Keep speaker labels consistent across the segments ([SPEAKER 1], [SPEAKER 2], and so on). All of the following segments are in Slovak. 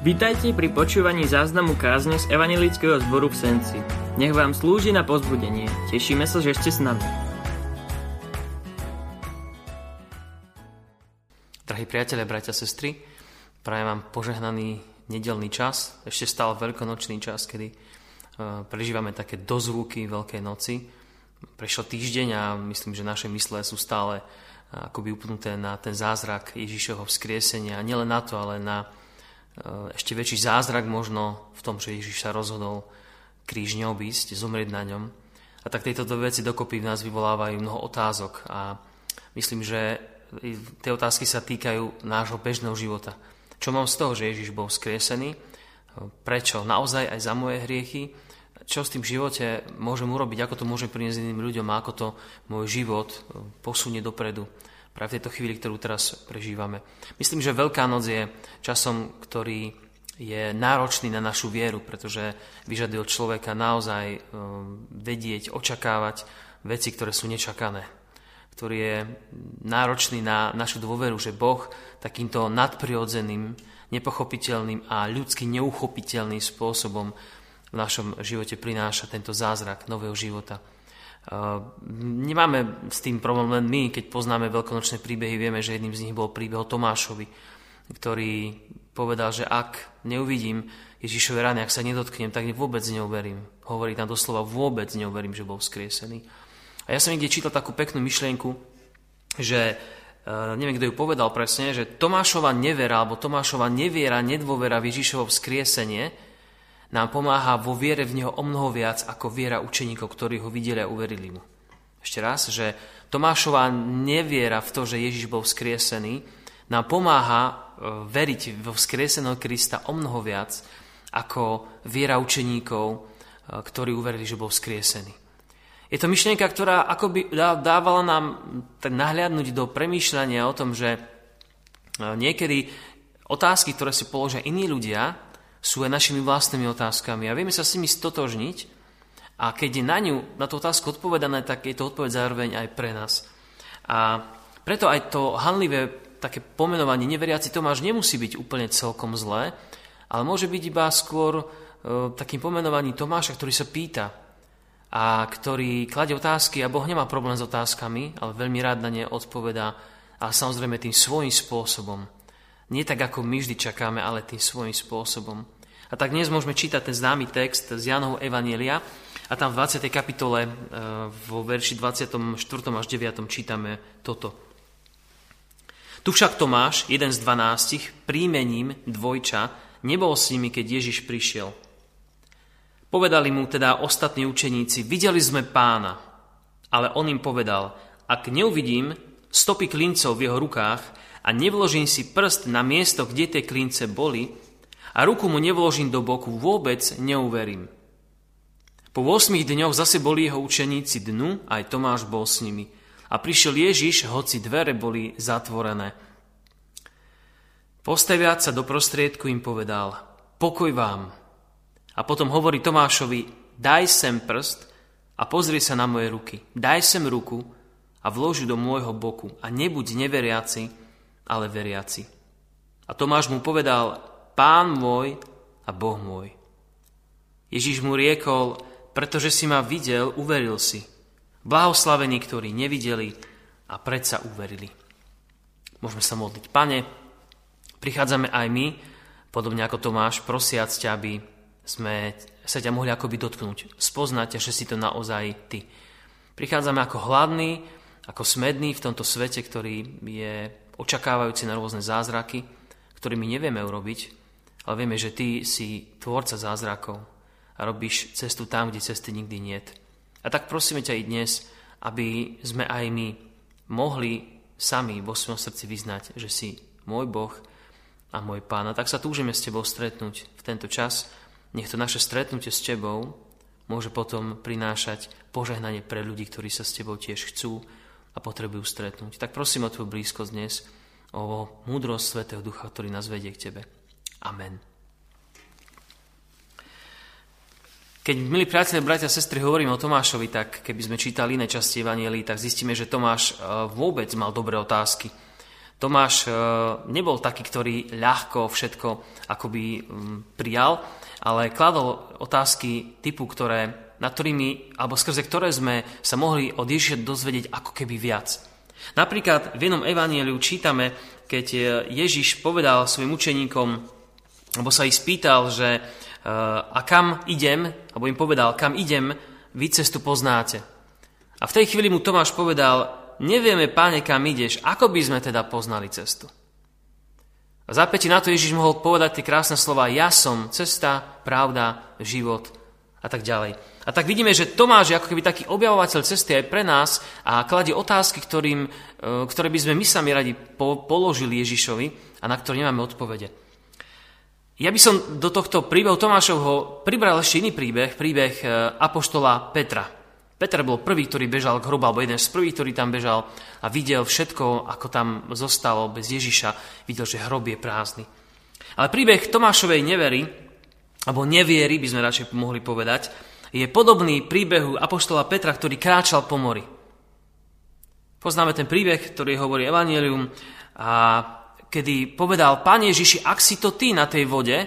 [SPEAKER 1] Vítajte pri počúvaní záznamu kázne z Evangelického zboru v Senci. Nech vám slúži na pozbudenie. Tešíme sa, že ste s nami.
[SPEAKER 2] Drahí priatelia, bratia, sestry, prajem vám požehnaný nedelný čas, ešte stále veľkonočný čas, kedy e, prežívame také dozvuky Veľkej noci. Prešiel týždeň a myslím, že naše mysle sú stále e, akoby upnuté na ten zázrak Ježišovho vzkriesenia. Nielen na to, ale na ešte väčší zázrak možno v tom, že Ježiš sa rozhodol kríž neobísť, zomrieť na ňom. A tak tieto dve veci dokopy v nás vyvolávajú mnoho otázok a myslím, že tie otázky sa týkajú nášho bežného života. Čo mám z toho, že Ježiš bol skriesený? Prečo? Naozaj aj za moje hriechy? Čo s tým živote môžem urobiť? Ako to môžem priniesť iným ľuďom? A ako to môj život posunie dopredu? Práve v tejto chvíli, ktorú teraz prežívame. Myslím, že Veľká noc je časom, ktorý je náročný na našu vieru, pretože vyžaduje od človeka naozaj um, vedieť, očakávať veci, ktoré sú nečakané. Ktorý je náročný na našu dôveru, že Boh takýmto nadprirodzeným, nepochopiteľným a ľudsky neuchopiteľným spôsobom v našom živote prináša tento zázrak nového života. Nemáme s tým problém len my, keď poznáme veľkonočné príbehy, vieme, že jedným z nich bol príbeh o Tomášovi, ktorý povedal, že ak neuvidím Ježišové rány, ak sa nedotknem, tak vôbec neuverím. Hovorí tam doslova, vôbec neuverím, že bol vzkriesený. A ja som niekde čítal takú peknú myšlienku, že e, neviem, kto ju povedal presne, že Tomášova nevera, alebo Tomášova neviera, nedôvera v Ježišovo vzkriesenie, nám pomáha vo viere v Neho o mnoho viac ako viera učeníkov, ktorí ho videli a uverili mu. Ešte raz, že Tomášová neviera v to, že Ježiš bol vzkriesený, nám pomáha e, veriť vo vzkrieseného Krista o mnoho viac ako viera učeníkov, e, ktorí uverili, že bol vzkriesený. Je to myšlienka, ktorá akoby dávala nám nahliadnúť do premýšľania o tom, že e, niekedy otázky, ktoré si položia iní ľudia, sú aj našimi vlastnými otázkami a vieme sa s nimi stotožniť a keď je na ňu, na tú otázku odpovedané, tak je to odpoveď zároveň aj pre nás. A preto aj to hanlivé také pomenovanie neveriaci Tomáš nemusí byť úplne celkom zlé, ale môže byť iba skôr e, takým pomenovaním Tomáša, ktorý sa pýta a ktorý kladie otázky a Boh nemá problém s otázkami, ale veľmi rád na ne odpovedá a samozrejme tým svojím spôsobom. Nie tak, ako my vždy čakáme, ale tým svojím spôsobom. A tak dnes môžeme čítať ten známy text z Janovho Evanielia a tam v 20. kapitole e, vo verši 24. až 9. čítame toto. Tu však Tomáš, jeden z dvanástich, príjmením dvojča, nebol s nimi, keď Ježiš prišiel. Povedali mu teda ostatní učeníci, videli sme pána, ale on im povedal, ak neuvidím stopy klincov v jeho rukách a nevložím si prst na miesto, kde tie klince boli a ruku mu nevložím do boku, vôbec neuverím. Po 8 dňoch zase boli jeho učeníci dnu, aj Tomáš bol s nimi. A prišiel Ježiš, hoci dvere boli zatvorené. Postaviac sa do prostriedku im povedal, pokoj vám. A potom hovorí Tomášovi, daj sem prst a pozri sa na moje ruky. Daj sem ruku a vloži do môjho boku a nebuď neveriaci, ale veriaci. A Tomáš mu povedal, pán môj a boh môj. Ježiš mu riekol, pretože si ma videl, uveril si. Blahoslavení, ktorí nevideli a predsa uverili. Môžeme sa modliť. Pane, prichádzame aj my, podobne ako Tomáš, prosiac ťa, aby sme sa ťa mohli akoby dotknúť, spoznať že si to naozaj ty. Prichádzame ako hladný, ako smedný v tomto svete, ktorý je očakávajúci na rôzne zázraky, ktoré my nevieme urobiť, ale vieme, že Ty si tvorca zázrakov a robíš cestu tam, kde cesty nikdy niet. A tak prosíme ťa i dnes, aby sme aj my mohli sami vo svojom srdci vyznať, že si môj Boh a môj Pán. A tak sa túžime s Tebou stretnúť v tento čas. Nech to naše stretnutie s Tebou môže potom prinášať požehnanie pre ľudí, ktorí sa s Tebou tiež chcú a potrebujú stretnúť. Tak prosím o Tvoju blízkosť dnes, o múdrosť Svetého Ducha, ktorý nás vedie k Tebe. Amen. Keď, milí priatelia, bratia a sestry, hovorím o Tomášovi, tak keby sme čítali iné časti Evangelií, tak zistíme, že Tomáš e, vôbec mal dobré otázky. Tomáš e, nebol taký, ktorý ľahko všetko akoby prijal, ale kladol otázky typu, ktoré, na ktorými, alebo skrze ktoré sme sa mohli od Ježiša dozvedieť ako keby viac. Napríklad v jednom evanieliu čítame, keď Ježiš povedal svojim učeníkom, alebo sa ich spýtal, že e, a kam idem, alebo im povedal, kam idem, vy cestu poznáte. A v tej chvíli mu Tomáš povedal, nevieme, páne, kam ideš, ako by sme teda poznali cestu? A zápäti na to Ježiš mohol povedať tie krásne slova, ja som cesta, pravda, život a tak ďalej. A tak vidíme, že Tomáš je ako keby taký objavovateľ cesty aj pre nás a kladie otázky, ktorým, e, ktoré by sme my sami radi položili Ježišovi a na ktoré nemáme odpovede. Ja by som do tohto príbehu Tomášovho pribral ešte iný príbeh, príbeh e, apoštola Petra. Peter bol prvý, ktorý bežal k hrobu, alebo jeden z prvých, ktorý tam bežal a videl všetko, ako tam zostalo bez Ježiša. Videl, že hrob je prázdny. Ale príbeh Tomášovej nevery, alebo neviery, by sme radšej mohli povedať, je podobný príbehu Apoštola Petra, ktorý kráčal po mori. Poznáme ten príbeh, ktorý hovorí Evangelium a kedy povedal, Pán Ježiši, ak si to ty na tej vode,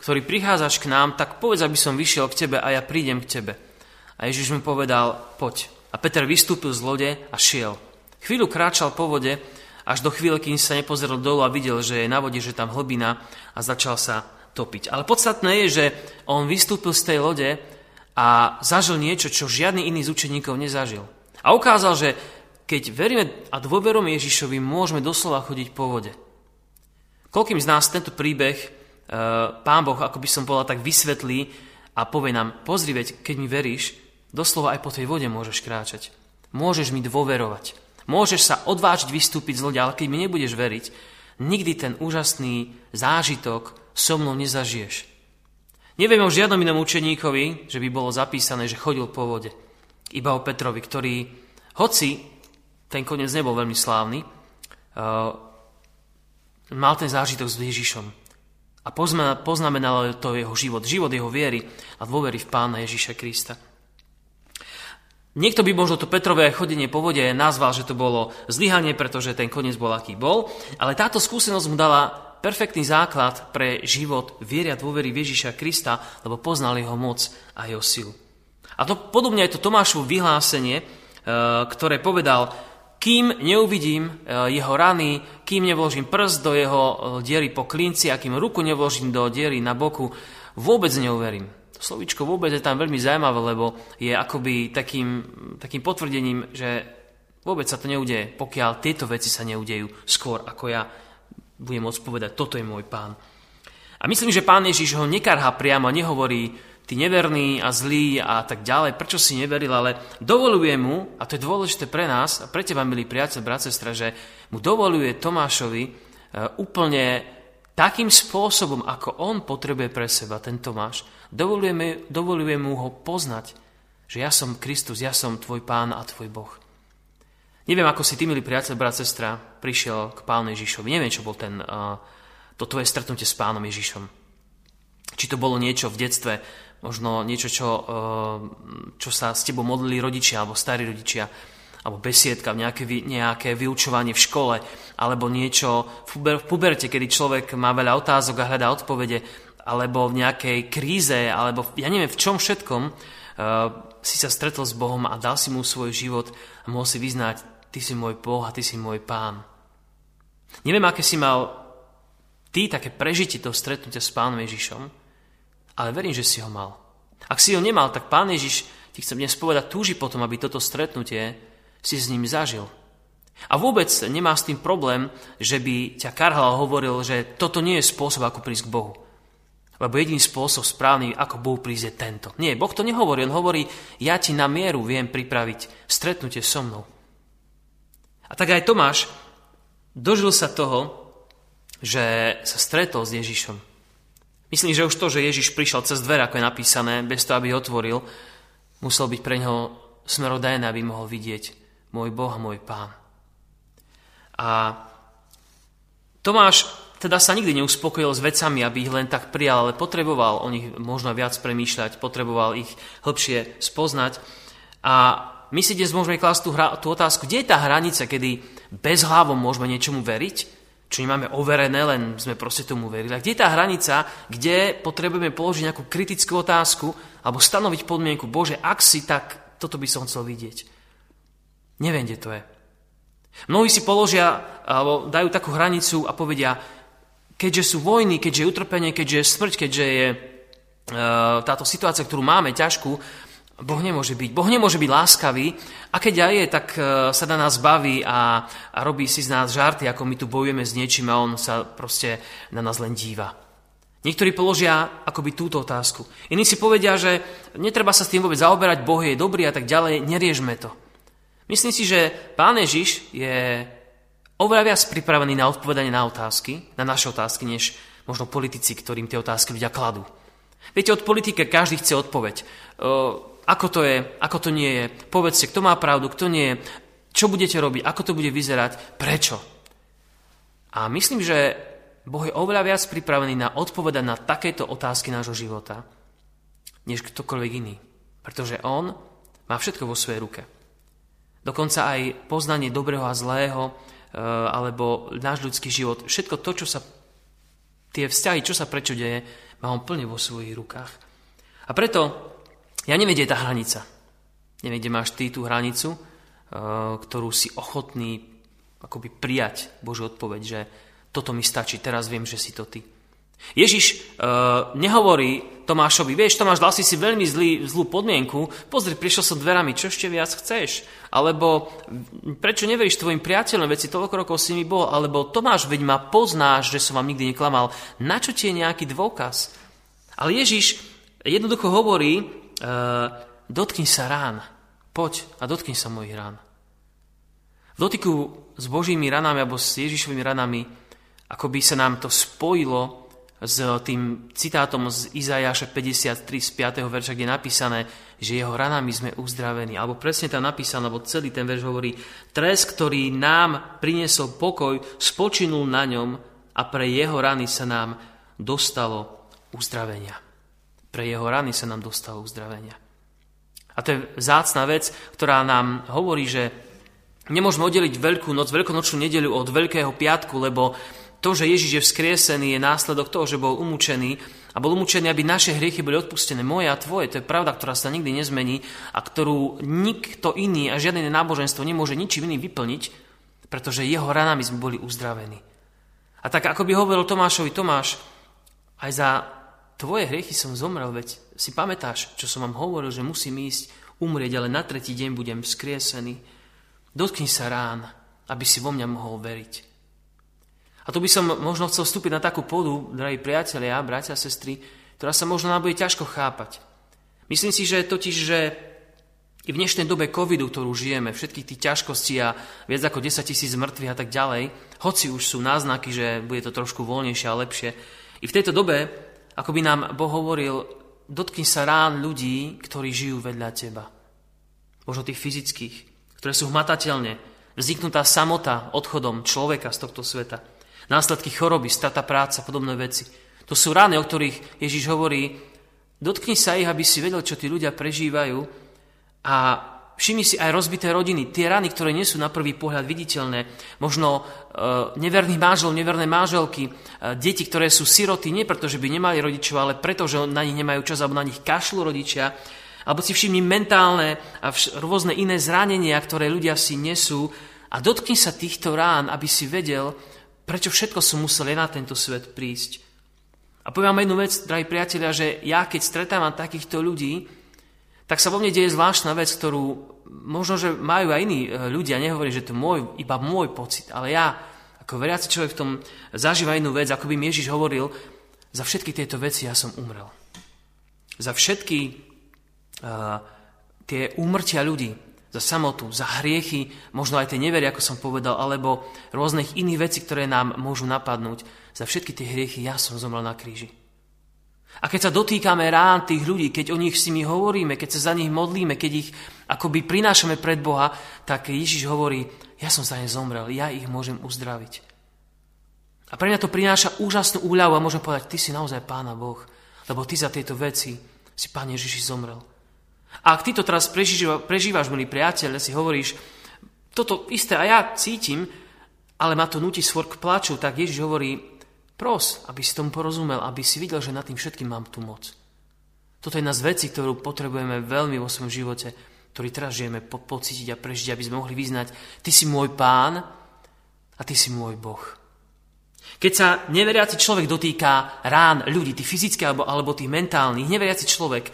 [SPEAKER 2] ktorý prichádzaš k nám, tak povedz, aby som vyšiel k tebe a ja prídem k tebe. A Ježiš mu povedal, poď. A Peter vystúpil z lode a šiel. Chvíľu kráčal po vode, až do chvíle, kým sa nepozrel dolu a videl, že je na vode, že tam hlbina a začal sa topiť. Ale podstatné je, že on vystúpil z tej lode a zažil niečo, čo žiadny iný z učeníkov nezažil. A ukázal, že keď veríme a dôverujeme Ježišovi, môžeme doslova chodiť po vode. Koľkým z nás tento príbeh e, Pán Boh, ako by som povedal, tak vysvetlí a povie nám, pozri, veď, keď mi veríš, Doslova aj po tej vode môžeš kráčať. Môžeš mi dôverovať. Môžeš sa odvážiť vystúpiť z lode, ale keď mi nebudeš veriť, nikdy ten úžasný zážitok so mnou nezažiješ. Neviem o žiadnom inom učeníkovi, že by bolo zapísané, že chodil po vode. Iba o Petrovi, ktorý, hoci ten koniec nebol veľmi slávny, uh, mal ten zážitok s Ježišom. A poznamenalo to jeho život, život jeho viery a dôvery v Pána Ježiša Krista. Niekto by možno to Petrové chodenie po vode nazval, že to bolo zlyhanie, pretože ten koniec bol aký bol, ale táto skúsenosť mu dala perfektný základ pre život viery a dôvery Ježiša Krista, lebo poznal jeho moc a jeho silu. A to podobne je to Tomášovo vyhlásenie, e, ktoré povedal, kým neuvidím e, jeho rany, kým nevložím prst do jeho e, diery po klinci a kým ruku nevložím do diery na boku, vôbec neuverím slovičko vôbec je tam veľmi zaujímavé, lebo je akoby takým, takým potvrdením, že vôbec sa to neudeje, pokiaľ tieto veci sa neudejú skôr, ako ja budem môcť povedať, toto je môj pán. A myslím, že pán Ježiš ho nekarhá priamo, nehovorí, ty neverný a zlý a tak ďalej, prečo si neveril, ale dovoluje mu, a to je dôležité pre nás a pre teba, milý priateľ, brat, sestra, že mu dovoluje Tomášovi e, úplne takým spôsobom, ako on potrebuje pre seba, ten Tomáš, dovolujeme, dovolujeme mu ho poznať, že ja som Kristus, ja som tvoj pán a tvoj Boh. Neviem, ako si ty, milý priateľ, brat, sestra, prišiel k pánu Ježišovi. Neviem, čo bol ten, uh, to tvoje stretnutie s pánom Ježišom. Či to bolo niečo v detstve, možno niečo, čo, uh, čo sa s tebou modlili rodičia alebo starí rodičia, alebo besiedka, nejaké, nejaké vyučovanie v škole, alebo niečo v puberte, kedy človek má veľa otázok a hľadá odpovede, alebo v nejakej kríze, alebo ja neviem v čom všetkom, uh, si sa stretol s Bohom a dal si mu svoj život a mohol si vyznať, ty si môj Boh a ty si môj pán. Neviem, aké si mal ty také prežitie toho stretnutia s pánom Ježišom, ale verím, že si ho mal. Ak si ho nemal, tak pán Ježiš ti chcem dnes povedať, túži potom, aby toto stretnutie si s ním zažil. A vôbec nemá s tým problém, že by ťa karhal hovoril, že toto nie je spôsob, ako prísť k Bohu. Lebo jediný spôsob správny, ako Bohu prísť, je tento. Nie, Boh to nehovorí. On hovorí, ja ti na mieru viem pripraviť stretnutie so mnou. A tak aj Tomáš dožil sa toho, že sa stretol s Ježišom. Myslím, že už to, že Ježiš prišiel cez dvere, ako je napísané, bez toho, aby ho otvoril, musel byť pre neho smerodajné, aby mohol vidieť môj Boh, môj Pán. A Tomáš teda sa nikdy neuspokojil s vecami, aby ich len tak prijal, ale potreboval o nich možno viac premýšľať, potreboval ich hĺbšie spoznať. A my si dnes môžeme klásť tú, hra, tú otázku, kde je tá hranica, kedy bez hlavom môžeme niečomu veriť, čo nemáme overené, len sme proste tomu verili. A kde je tá hranica, kde potrebujeme položiť nejakú kritickú otázku alebo stanoviť podmienku, Bože, ak si tak, toto by som chcel vidieť. Neviem, kde to je. Mnohí si položia alebo dajú takú hranicu a povedia, keďže sú vojny, keďže je utrpenie, keďže je smrť, keďže je e, táto situácia, ktorú máme ťažkú, Boh nemôže byť. Boh nemôže byť láskavý a keď aj je, tak e, sa na nás baví a, a robí si z nás žarty, ako my tu bojujeme s niečím a on sa proste na nás len díva. Niektorí položia akoby túto otázku. Iní si povedia, že netreba sa s tým vôbec zaoberať, Boh je dobrý a tak ďalej, neriežme to. Myslím si, že Pán Ježiš je oveľa viac pripravený na odpovedanie na otázky, na naše otázky, než možno politici, ktorým tie otázky ľudia kladú. Viete, od politike každý chce odpoveď ako to je, ako to nie je. Povedzte, kto má pravdu, kto nie je. Čo budete robiť, ako to bude vyzerať, prečo. A myslím, že Boh je oveľa viac pripravený na odpovedať na takéto otázky nášho života, než ktokoľvek iný. Pretože On má všetko vo svojej ruke. Dokonca aj poznanie dobrého a zlého, e, alebo náš ľudský život, všetko to, čo sa, tie vzťahy, čo sa prečo deje, má On plne vo svojich rukách. A preto ja neviem, kde je tá hranica. Neviem, kde máš ty tú hranicu, eh, ktorú si ochotný akoby prijať Božiu odpoveď, že toto mi stačí, teraz viem, že si to ty. Ježiš uh, nehovorí Tomášovi, vieš, Tomáš, dal si si veľmi zlý, zlú podmienku, pozri, prišiel som dverami, čo ešte viac chceš? Alebo prečo neveríš tvojim priateľom, veď si toľko rokov s nimi bol? Alebo Tomáš, veď ma poznáš, že som vám nikdy neklamal, na čo ti je nejaký dôkaz? Ale Ježiš jednoducho hovorí, uh, dotkni sa rán, poď a dotkni sa mojich rán. V dotyku s Božími ranami alebo s Ježišovými ranami, ako by sa nám to spojilo s tým citátom z Izajaša 53 z 5. verša, kde je napísané, že jeho ranami sme uzdravení. Alebo presne tam napísané, lebo celý ten verš hovorí, trest, ktorý nám priniesol pokoj, spočinul na ňom a pre jeho rany sa nám dostalo uzdravenia. Pre jeho rany sa nám dostalo uzdravenia. A to je zácná vec, ktorá nám hovorí, že nemôžeme oddeliť Veľkú noc, Veľkonočnú nedelu od Veľkého piatku, lebo to, že Ježiš je vzkriesený, je následok toho, že bol umúčený a bol umúčený, aby naše hriechy boli odpustené. Moje a tvoje, to je pravda, ktorá sa nikdy nezmení a ktorú nikto iný a žiadne náboženstvo nemôže ničím iným vyplniť, pretože jeho ranami sme boli uzdravení. A tak ako by hovoril Tomášovi, Tomáš, aj za tvoje hriechy som zomrel, veď si pamätáš, čo som vám hovoril, že musím ísť umrieť, ale na tretí deň budem skriesený. Dotkni sa rán, aby si vo mňa mohol veriť. A tu by som možno chcel vstúpiť na takú podu, drahí priatelia, bratia a sestry, ktorá sa možno nám bude ťažko chápať. Myslím si, že totiž, že i v dnešnej dobe covidu, ktorú žijeme, všetkých tých ťažkostí a viac ako 10 tisíc mŕtvych a tak ďalej, hoci už sú náznaky, že bude to trošku voľnejšie a lepšie, i v tejto dobe ako by nám Boh hovoril, dotkni sa rán ľudí, ktorí žijú vedľa teba. Možno tých fyzických, ktoré sú hmatateľne. Vzniknutá samota odchodom človeka z tohto sveta. Následky choroby, strata práca, podobné veci. To sú rány, o ktorých Ježiš hovorí, dotkni sa ich, aby si vedel, čo tí ľudia prežívajú a Všimni si aj rozbité rodiny, tie rany, ktoré nie sú na prvý pohľad viditeľné, možno e, neverných mážel, neverné máželky, e, deti, ktoré sú siroty, nie preto, že by nemali rodičov, ale preto, že na nich nemajú čas, alebo na nich kašľú rodičia, alebo si všimni mentálne a vš- rôzne iné zranenia, ktoré ľudia si nesú a dotkni sa týchto rán, aby si vedel, prečo všetko som musel na tento svet prísť. A poviem vám jednu vec, drahí priatelia, že ja keď stretávam takýchto ľudí, tak sa vo mne deje zvláštna vec, ktorú možno, že majú aj iní e, ľudia, nehovorí, že to môj, iba môj pocit, ale ja, ako veriaci človek v tom zažíva inú vec, ako by mi Ježiš hovoril, za všetky tieto veci ja som umrel. Za všetky uh, tie úmrtia ľudí, za samotu, za hriechy, možno aj tie nevery, ako som povedal, alebo rôznych iných vecí, ktoré nám môžu napadnúť. Za všetky tie hriechy ja som zomrel na kríži. A keď sa dotýkame rán tých ľudí, keď o nich si my hovoríme, keď sa za nich modlíme, keď ich akoby prinášame pred Boha, tak Ježiš hovorí, ja som za ne zomrel, ja ich môžem uzdraviť. A pre mňa to prináša úžasnú úľavu a môžem povedať, ty si naozaj Pána Boh, lebo ty za tieto veci si Pán Ježiši zomrel. A ak ty to teraz prežíva, prežívaš, milý priateľ, si hovoríš, toto isté a ja cítim, ale ma to nutí svor k plaču, tak Ježiš hovorí, pros, aby si tomu porozumel, aby si videl, že nad tým všetkým mám tú moc. Toto je jedna z vecí, ktorú potrebujeme veľmi vo svojom živote, ktorý teraz žijeme, po, pocítiť a prežiť, aby sme mohli vyznať, ty si môj pán a ty si môj Boh. Keď sa neveriaci človek dotýka rán ľudí, tých fyzických alebo, alebo tých mentálnych, neveriaci človek,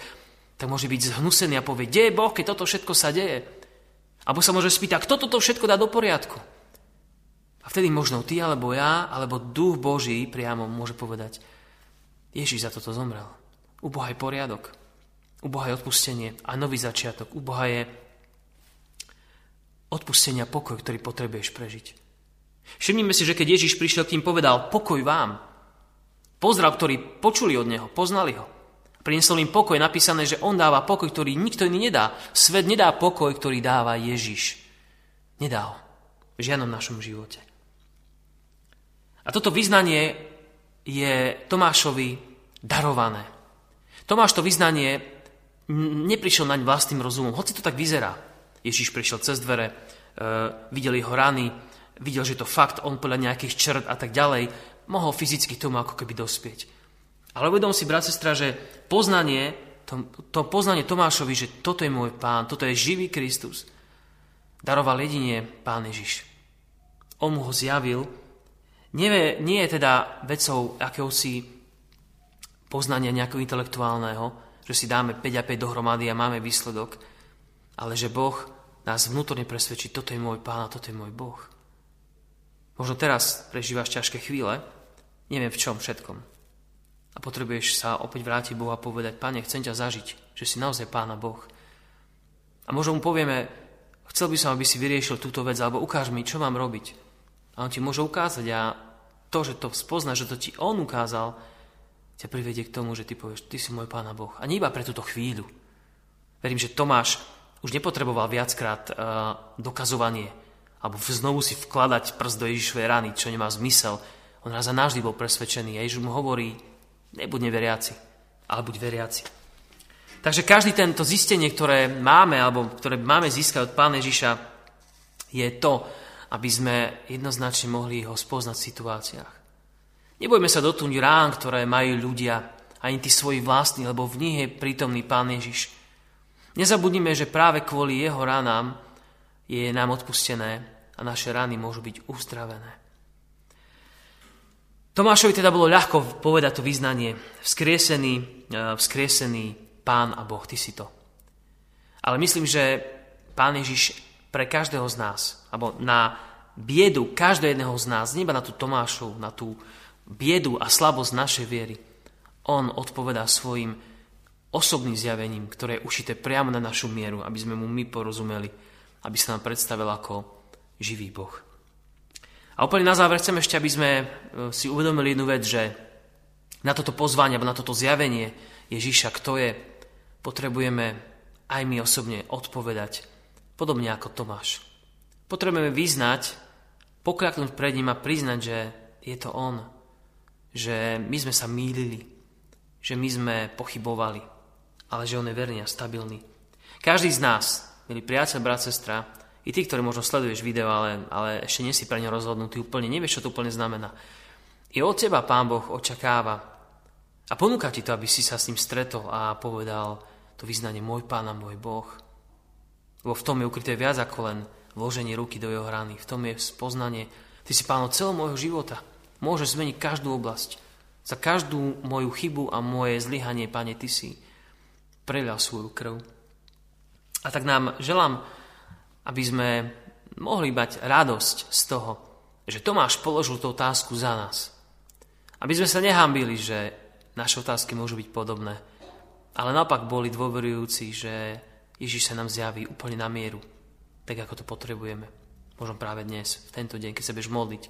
[SPEAKER 2] tak môže byť zhnusený a povie, kde je Boh, keď toto všetko sa deje? Alebo sa môže spýtať, kto toto všetko dá do poriadku? A vtedy možno ty, alebo ja, alebo duch Boží priamo môže povedať, Ježiš za toto zomrel. U Boha je poriadok. U Boha je odpustenie a nový začiatok. U Boha je odpustenie a pokoj, ktorý potrebuješ prežiť. Všimnime si, že keď Ježiš prišiel k tým, povedal pokoj vám. Pozdrav, ktorý počuli od Neho, poznali ho. Priniesol im pokoj, napísané, že On dáva pokoj, ktorý nikto iný nedá. Svet nedá pokoj, ktorý dáva Ježiš. Nedá ho. V žiadnom našom živote. A toto vyznanie je Tomášovi darované. Tomáš to vyznanie neprišiel naň vlastným rozumom, hoci to tak vyzerá. Ježiš prišiel cez dvere, e, videl jeho rany, videl, že to fakt, on podľa nejakých črt a tak ďalej, mohol fyzicky tomu ako keby dospieť. Ale uvedom si, brat, sestra, že poznanie, to, to poznanie Tomášovi, že toto je môj pán, toto je živý Kristus, daroval jedine pán Ježiš. On mu ho zjavil. Nie, nie je teda vecou akéhosi poznania nejakého intelektuálneho, že si dáme 5 a 5 dohromady a máme výsledok, ale že Boh nás vnútorne presvedčí, toto je môj pán a toto je môj Boh. Možno teraz prežívaš ťažké chvíle, neviem v čom všetkom. A potrebuješ sa opäť vrátiť Bohu a povedať, Pane, chcem ťa zažiť, že si naozaj Pána Boh. A možno mu povieme, chcel by som, aby si vyriešil túto vec, alebo ukáž mi, čo mám robiť. A on ti môže ukázať a to, že to spozna, že to ti on ukázal, ťa privedie k tomu, že ty povieš, ty si môj Pána Boh. A nie iba pre túto chvíľu. Verím, že Tomáš už nepotreboval viackrát uh, dokazovanie, alebo znovu si vkladať prst do Ježišovej rany, čo nemá zmysel. On raz a bol presvedčený Ježiš mu hovorí, Nebuď neveriaci, ale buď veriaci. Takže každý tento zistenie, ktoré máme, alebo ktoré máme získať od Pána Ježiša, je to, aby sme jednoznačne mohli ho spoznať v situáciách. Nebojme sa dotknúť rán, ktoré majú ľudia, ani tí svoji vlastní, lebo v nich je prítomný Pán Ježiš. Nezabudnime, že práve kvôli jeho ranám je nám odpustené a naše rany môžu byť uzdravené. Tomášovi teda bolo ľahko povedať to vyznanie. Vzkriesený, e, vzkriesený Pán a Boh, Ty si to. Ale myslím, že Pán Ježiš pre každého z nás, alebo na biedu každého jedného z nás, neba na tú Tomášu, na tú biedu a slabosť našej viery, On odpovedá svojim osobným zjavením, ktoré je ušité priamo na našu mieru, aby sme mu my porozumeli, aby sa nám predstavil ako živý Boh. A úplne na záver chcem ešte, aby sme e, si uvedomili jednu vec, že na toto pozvanie, alebo na toto zjavenie Ježíša, kto je, potrebujeme aj my osobne odpovedať, podobne ako Tomáš. Potrebujeme vyznať, pokľaknúť pred ním a priznať, že je to on, že my sme sa mýlili, že my sme pochybovali, ale že on je verný a stabilný. Každý z nás, milí priateľ, brat, sestra, i ty, ktorí možno sleduješ video, ale, ale ešte nie si pre ne rozhodnutý úplne, nevieš, čo to úplne znamená. I od teba Pán Boh očakáva a ponúka ti to, aby si sa s ním stretol a povedal to vyznanie môj Pán a môj Boh. Lebo v tom je ukryté viac ako len vloženie ruky do jeho hrany. V tom je spoznanie. Ty si Pán celého môjho života. Môžeš zmeniť každú oblasť. Za každú moju chybu a moje zlyhanie, Pane, Ty si prelial svoju krv. A tak nám želám, aby sme mohli mať radosť z toho, že Tomáš položil tú otázku za nás. Aby sme sa nehambili, že naše otázky môžu byť podobné, ale naopak boli dôverujúci, že Ježiš sa nám zjaví úplne na mieru, tak ako to potrebujeme. Možno práve dnes, v tento deň, keď sa budeš modliť,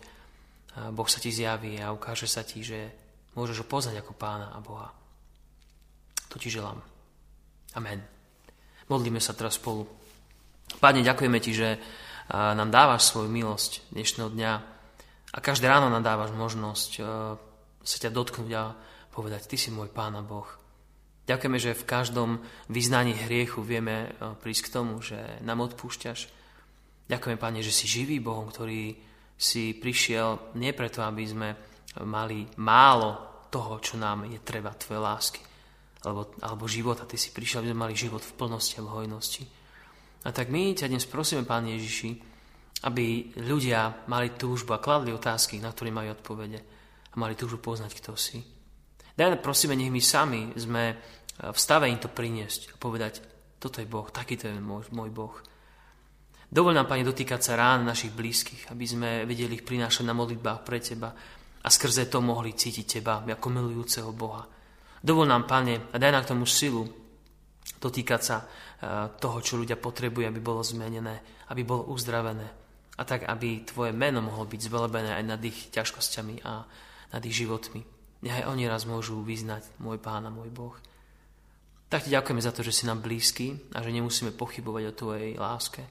[SPEAKER 2] Boh sa ti zjaví a ukáže sa ti, že môžeš ho poznať ako pána a Boha. To ti želám. Amen. Modlíme sa teraz spolu. Pane, ďakujeme Ti, že nám dávaš svoju milosť dnešného dňa a každé ráno nám dávaš možnosť sa ťa dotknúť a povedať, Ty si môj Pán a Boh. Ďakujeme, že v každom vyznaní hriechu vieme prísť k tomu, že nám odpúšťaš. Ďakujeme, Pane, že si živý Bohom, ktorý si prišiel nie preto, aby sme mali málo toho, čo nám je treba, Tvoje lásky alebo, alebo života. Ty si prišiel, aby sme mali život v plnosti a v hojnosti. A tak my ťa dnes prosíme, Pán Ježiši, aby ľudia mali túžbu a kladli otázky, na ktoré majú odpovede a mali túžbu poznať, kto si. Daj, prosíme, nech my sami sme v stave im to priniesť a povedať, toto je Boh, takýto je môj, môj Boh. Dovol nám, Pane, dotýkať sa rán našich blízkych, aby sme vedeli ich prinášať na modlitbách pre Teba a skrze to mohli cítiť Teba ako milujúceho Boha. Dovol nám, Pane, a daj nám k tomu silu dotýkať sa e, toho, čo ľudia potrebujú, aby bolo zmenené, aby bolo uzdravené. A tak, aby Tvoje meno mohlo byť zvelebené aj nad ich ťažkosťami a nad ich životmi. Nech oni raz môžu vyznať môj Pán a môj Boh. Tak ti ďakujeme za to, že si nám blízky a že nemusíme pochybovať o tvojej láske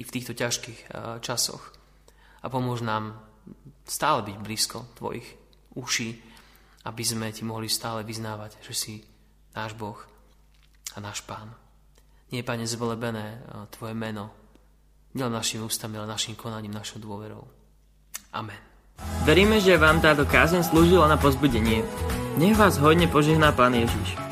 [SPEAKER 2] i v týchto ťažkých uh, časoch. A pomôž nám stále byť blízko tvojich uší, aby sme ti mohli stále vyznávať, že si náš Boh a náš Pán. Nie Pane, zvelebené uh, tvoje meno, nielen našimi ústami, ale našim konaním, našou dôverou. Amen.
[SPEAKER 1] Veríme, že vám táto kázeň slúžila na pozbudenie. Nech vás hodne požehná Pán Ježiš.